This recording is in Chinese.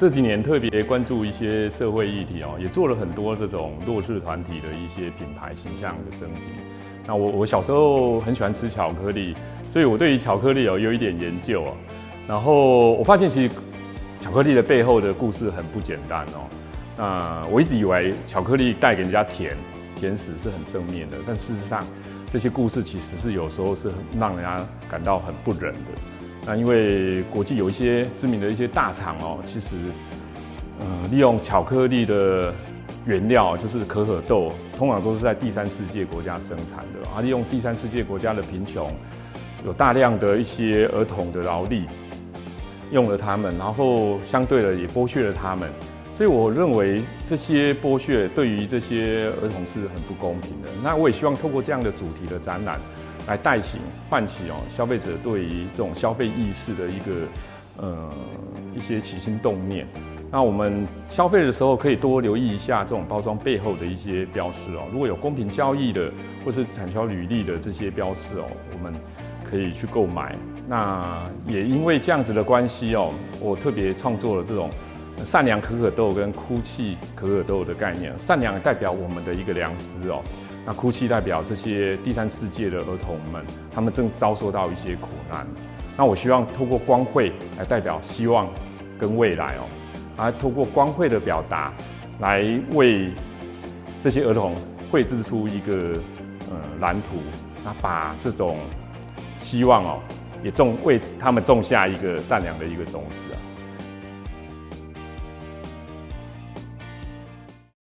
这几年特别关注一些社会议题哦，也做了很多这种弱势团体的一些品牌形象的升级。那我我小时候很喜欢吃巧克力，所以我对于巧克力哦有一点研究啊。然后我发现其实巧克力的背后的故事很不简单哦。那我一直以为巧克力带给人家甜甜食是很正面的，但事实上这些故事其实是有时候是很让人家感到很不忍的。那因为国际有一些知名的一些大厂哦，其实，呃，利用巧克力的原料就是可可豆，通常都是在第三世界国家生产的，啊，利用第三世界国家的贫穷，有大量的一些儿童的劳力，用了他们，然后相对的也剥削了他们，所以我认为这些剥削对于这些儿童是很不公平的。那我也希望透过这样的主题的展览。来带起、唤起哦，消费者对于这种消费意识的一个呃一些起心动念。那我们消费的时候可以多留意一下这种包装背后的一些标识哦。如果有公平交易的，或是产销履历的这些标识哦，我们可以去购买。那也因为这样子的关系哦，我特别创作了这种善良可可豆跟哭泣可可豆的概念。善良代表我们的一个良知哦。那哭泣代表这些第三世界的儿童们，他们正遭受到一些苦难。那我希望透过光绘来代表希望跟未来哦，来透过光绘的表达，来为这些儿童绘制出一个呃蓝图，那把这种希望哦，也种为他们种下一个善良的一个种子啊。